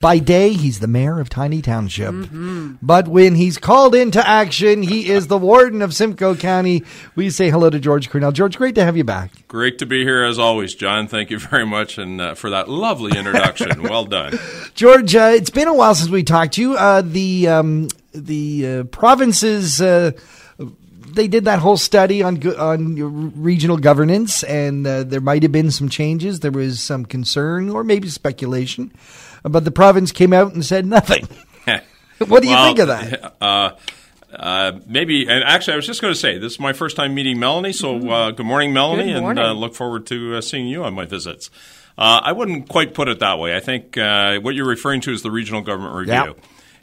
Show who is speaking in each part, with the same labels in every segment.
Speaker 1: By day, he's the mayor of Tiny Township. But when he's called into action, he is the warden of Simcoe County. We say hello to George Cornell. George, great to have you back.
Speaker 2: Great to be here as always, John. Thank you very much and uh, for that lovely introduction. well done.
Speaker 1: George, uh, it's been a while since we talked to you. Uh, the um, the uh, provinces. Uh, they did that whole study on on regional governance, and uh, there might have been some changes. There was some concern, or maybe speculation, but the province came out and said nothing. what do you think of that?
Speaker 2: Uh, uh, maybe, and actually, I was just going to say this is my first time meeting Melanie. So, uh, good morning, Melanie,
Speaker 3: Mm-hmm. Good morning.
Speaker 2: and uh, look forward to uh, seeing you on my visits. Uh, I wouldn't quite put it that way. I think uh, what you're referring to is the regional government review.
Speaker 1: Yeah.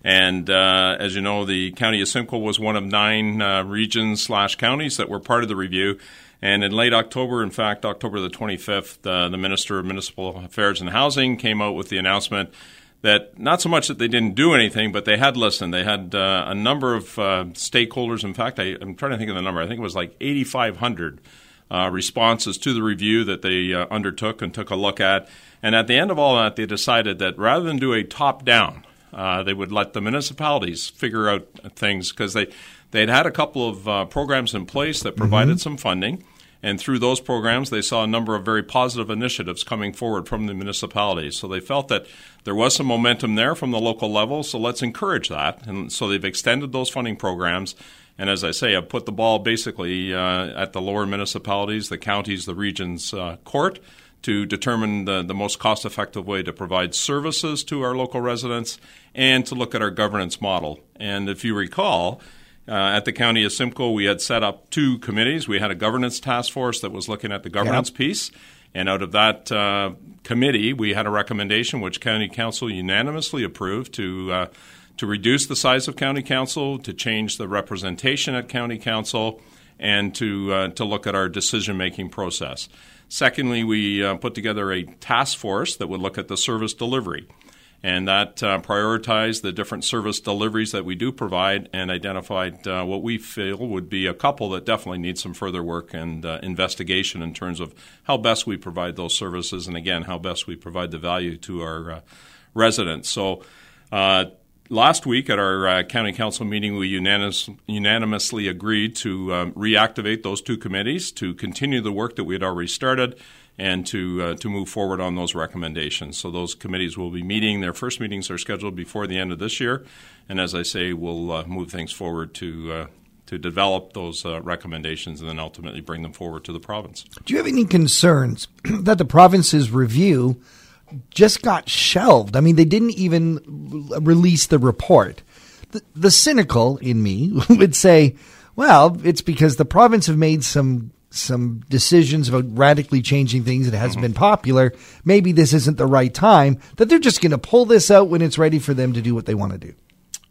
Speaker 2: And uh, as you know, the county of Simcoe was one of nine uh, regions slash counties that were part of the review. And in late October, in fact, October the 25th, uh, the Minister of Municipal Affairs and Housing came out with the announcement that not so much that they didn't do anything, but they had listened. They had uh, a number of uh, stakeholders. In fact, I, I'm trying to think of the number. I think it was like 8,500 uh, responses to the review that they uh, undertook and took a look at. And at the end of all that, they decided that rather than do a top down, uh, they would let the municipalities figure out things because they they'd had a couple of uh, programs in place that provided some funding, and through those programs, they saw a number of very positive initiatives coming forward from the municipalities. So they felt that there was some momentum there from the local level. So let's encourage that, and so they've extended those funding programs. And as I say, I've put the ball basically uh, at the lower municipalities, the counties, the regions uh, court to determine the, the most cost effective way to provide services to our local residents and to look at our governance model. And if you recall, uh, at the County of Simcoe, we had set up two committees. We had a governance task force that was looking at the governance piece. And out of that uh, committee, we had a recommendation which County Council unanimously approved to uh, to reduce the size of County Council, to change the representation at County Council, and to uh, to look at our decision making process. Secondly, we uh, put together a task force that would look at the service delivery. And that uh, prioritized the different service deliveries that we do provide and identified uh, what we feel would be a couple that definitely need some further work and uh, investigation in terms of how best we provide those services and, again, how best we provide the value to our uh, residents. So, uh, last week at our uh, county council meeting, we unanimous, unanimously agreed to um, reactivate those two committees to continue the work that we had already started and to uh, to move forward on those recommendations. So those committees will be meeting. Their first meetings are scheduled before the end of this year, and as I say, we'll uh, move things forward to. Uh, to develop those uh, recommendations and then ultimately bring them forward to the province.
Speaker 1: Do you have any concerns that the province's review just got shelved? I mean, they didn't even release the report. The, the cynical in me would say, well, it's because the province have made some some decisions about radically changing things that hasn't mm-hmm. been popular. Maybe this isn't the right time. That they're just going to pull this out when it's ready for them to do what they want to do.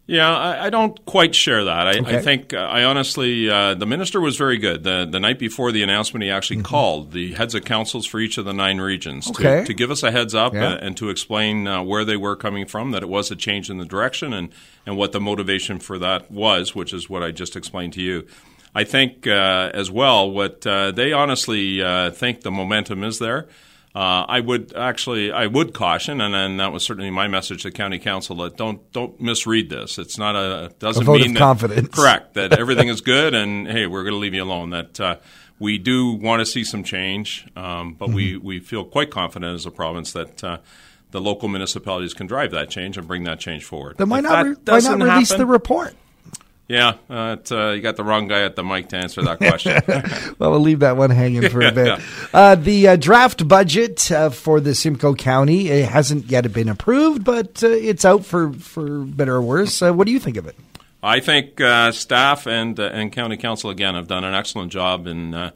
Speaker 2: Yeah, I, I don't quite share that. I,
Speaker 1: Okay.
Speaker 2: I think uh, I honestly, uh, the minister was very good. The the night before the announcement, he actually called the heads of councils for each of the nine regions
Speaker 1: Mm-hmm. Okay.
Speaker 2: to, to give us a heads up
Speaker 1: Yeah.
Speaker 2: uh, and to explain uh, where they were coming from. That it was a change in the direction and and what the motivation for that was, which is what I just explained to you. I think uh, as well what uh, they honestly uh, think the momentum is there. Uh, I would actually, I would caution, and, and that was certainly my message to county council that don't don't misread this. It's not a doesn't
Speaker 1: A vote
Speaker 2: mean
Speaker 1: of
Speaker 2: that,
Speaker 1: confidence.
Speaker 2: Correct that everything is good, and hey, we're going to leave you alone. That uh, we do want to see some change, um, but we
Speaker 1: Mm-hmm.
Speaker 2: we feel quite confident as a province that. Uh, the local municipalities can drive that change and bring that change forward.
Speaker 1: Then why
Speaker 2: If
Speaker 1: not?
Speaker 2: that
Speaker 1: Re- why not release
Speaker 2: happen-
Speaker 1: the report?
Speaker 2: Yeah, uh, it, uh, you got the wrong guy at the mic to answer that question.
Speaker 1: Well, we'll leave that one hanging for a bit. Uh, the uh, draft budget uh, for the Simcoe County it hasn't yet been approved, but uh, it's out for, for better or worse. Uh, what do you think of it?
Speaker 2: I think uh, staff and uh, and county council again have done an excellent job in uh,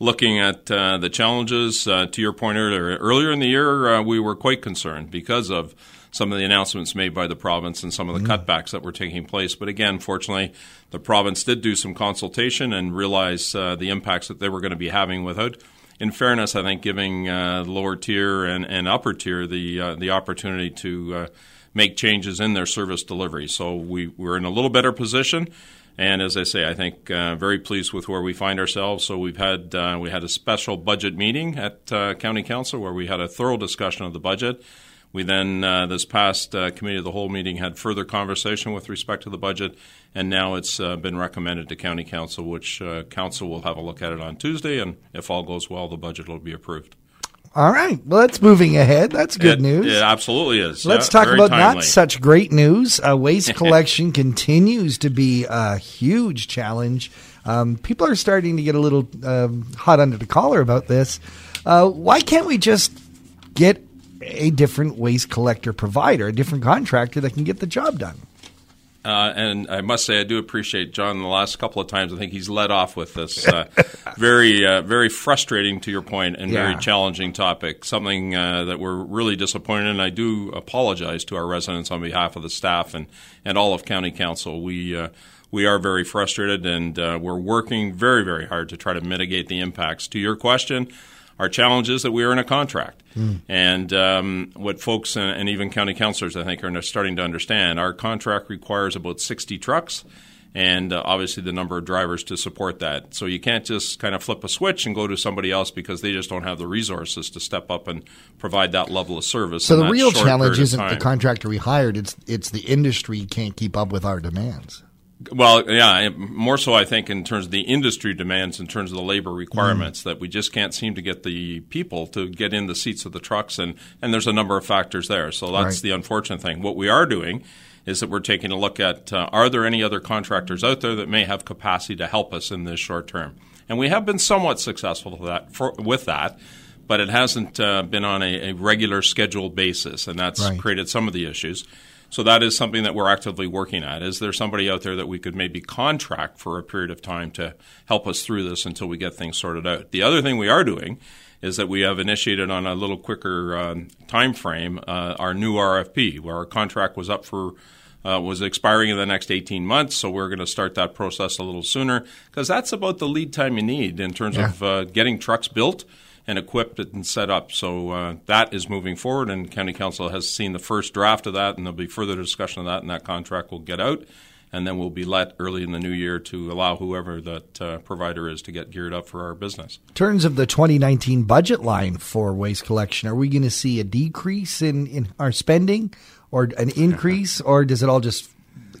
Speaker 2: looking at uh, the challenges. Uh, to your point earlier, earlier in the year, uh, we were quite concerned because of some of the announcements made by the province and some of the cutbacks that were taking place. But again, fortunately, the province did do some consultation and realize uh, the impacts that they were going to be having without. In fairness, I think giving uh, lower tier and, and upper tier the uh, the opportunity to uh, make changes in their service delivery. So we, we're in a little better position. And as I say, I think uh, very pleased with where we find ourselves. So we've had uh, we had a special budget meeting at uh, County Council where we had a thorough discussion of the budget. We then, uh, this past uh, committee of the whole meeting, had further conversation with respect to the budget, and now it's uh, been recommended to County Council, which uh, Council will have a look at it on Tuesday, and if all goes well, the budget will be approved.
Speaker 1: All right. Well, that's moving ahead. That's good
Speaker 2: it,
Speaker 1: news.
Speaker 2: It absolutely is.
Speaker 1: Let's
Speaker 2: yeah,
Speaker 1: talk about
Speaker 2: timely.
Speaker 1: not such great news. Uh, waste collection continues to be a huge challenge. Um, people are starting to get a little um, hot under the collar about this. Uh, why can't we just get a different waste collector provider, a different contractor that can get the job done?
Speaker 2: Uh, and I must say, I do appreciate John. The last couple of times, I think he's led off with this uh, very, uh, very frustrating, to your point, and
Speaker 1: Yeah.
Speaker 2: very challenging topic. Something uh, that we're really disappointed in. I do apologize to our residents on behalf of the staff and, and all of County Council. We uh, we are very frustrated, and uh, we're working very, very hard to try to mitigate the impacts. To your question, our challenge is that we are in a contract. And um, what folks and, and even county councilors, I think, are starting to understand, our contract requires about 60 trucks and uh, obviously the number of drivers to support that. So you can't just kind of flip a switch and go to somebody else because they just don't have the resources to step up and provide that level of service.
Speaker 1: So the real challenge isn't the contractor we hired; it's it's the industry can't keep up with our demands.
Speaker 2: Well, yeah, more so I think in terms of the industry demands, in terms of the labor requirements, that we just can't seem to get the people to get in the seats of the trucks, and, and there's a number of factors there. So that's
Speaker 1: Right.
Speaker 2: the unfortunate thing. What we are doing is that we're taking a look at uh, are there any other contractors out there that may have capacity to help us in this short term? And we have been somewhat successful with that, for, with that but it hasn't uh, been on a, a regular scheduled basis, and that's
Speaker 1: Right.
Speaker 2: created some of the issues. So that is something that we're actively working at. Is there somebody out there that we could maybe contract for a period of time to help us through this until we get things sorted out? The other thing we are doing is that we have initiated on a little quicker um, time frame uh, our new RFP, where our contract was up for uh, was expiring in the next 18 months, so we're going to start that process a little sooner because that's about the lead time you need in terms
Speaker 1: Yeah.
Speaker 2: of uh, getting trucks built and equipped it and set up. So uh, that is moving forward, and County Council has seen the first draft of that, and there'll be further discussion of that, and that contract will get out, and then we'll be let early in the new year to allow whoever that uh, provider is to get geared up for our business.
Speaker 1: In terms of the 2019 budget line for waste collection, are we going to see a decrease in, in our spending or an increase, or does it all just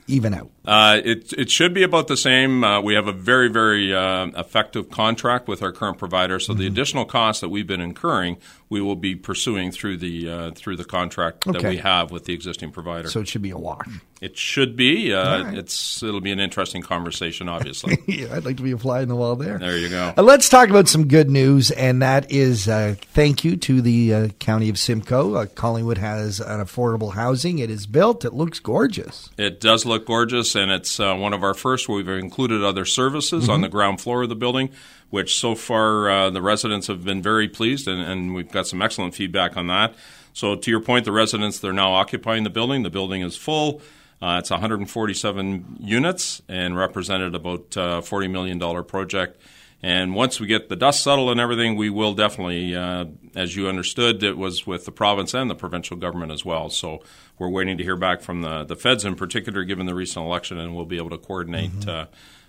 Speaker 1: even out?
Speaker 2: Uh, it, it should be about the same. Uh, we have a very, very uh, effective contract with our current provider, so the
Speaker 1: Mm-hmm.
Speaker 2: additional costs that we've been incurring, we will be pursuing through the uh, through the contract that we have with the existing provider.
Speaker 1: So it should be a wash.
Speaker 2: it should be. Uh,
Speaker 1: right.
Speaker 2: It's it'll be an interesting conversation, obviously.
Speaker 1: Yeah, I'd like to be a fly in the wall there.
Speaker 2: there you go.
Speaker 1: Let's talk about some good news, and that is uh, thank you to the uh, County of Simcoe. Uh, Collingwood has an affordable housing. It is built. It looks gorgeous.
Speaker 2: It does look gorgeous, and it's uh, one of our first we've included other services on the ground floor of the building, which so far uh, the residents have been very pleased, and, and we've got some excellent feedback on that. So, to your point, the residents they're now occupying the building. The building is full. Uh, it's 147 units and represented about uh, 40 million dollar project. And once we get the dust settled and everything, we will definitely, uh, as you understood, it was with the province and the provincial government as well. So we're waiting to hear back from the, the feds in particular, given the recent election, and we'll be able to coordinate uh,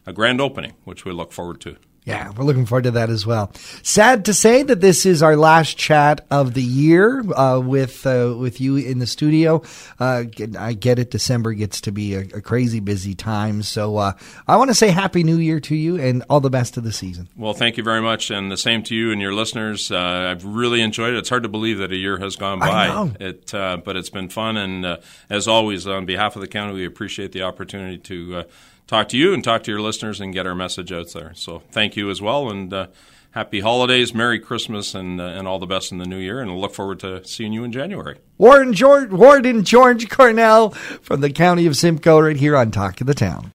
Speaker 2: a grand opening, which we look forward to.
Speaker 1: Yeah, we're looking forward to that as well. Sad to say that this is our last chat of the year uh, with uh, with you in the studio. Uh, I get it; December gets to be a, a crazy busy time. So uh, I want to say Happy New Year to you and all the best of the season.
Speaker 2: Well, thank you very much, and the same to you and your listeners. Uh, I've really enjoyed it. It's hard to believe that a year has gone by. It, uh, but it's been fun, and uh, as always, on behalf of the county, we appreciate the opportunity to uh, talk to you and talk to your listeners and get our message out there. So, thank you as well, and uh, happy holidays, Merry Christmas, and uh, and all the best in the new year. And look forward to seeing you in January.
Speaker 1: Warden George, Warden George Cornell from the County of Simcoe, right here on Talk of the Town.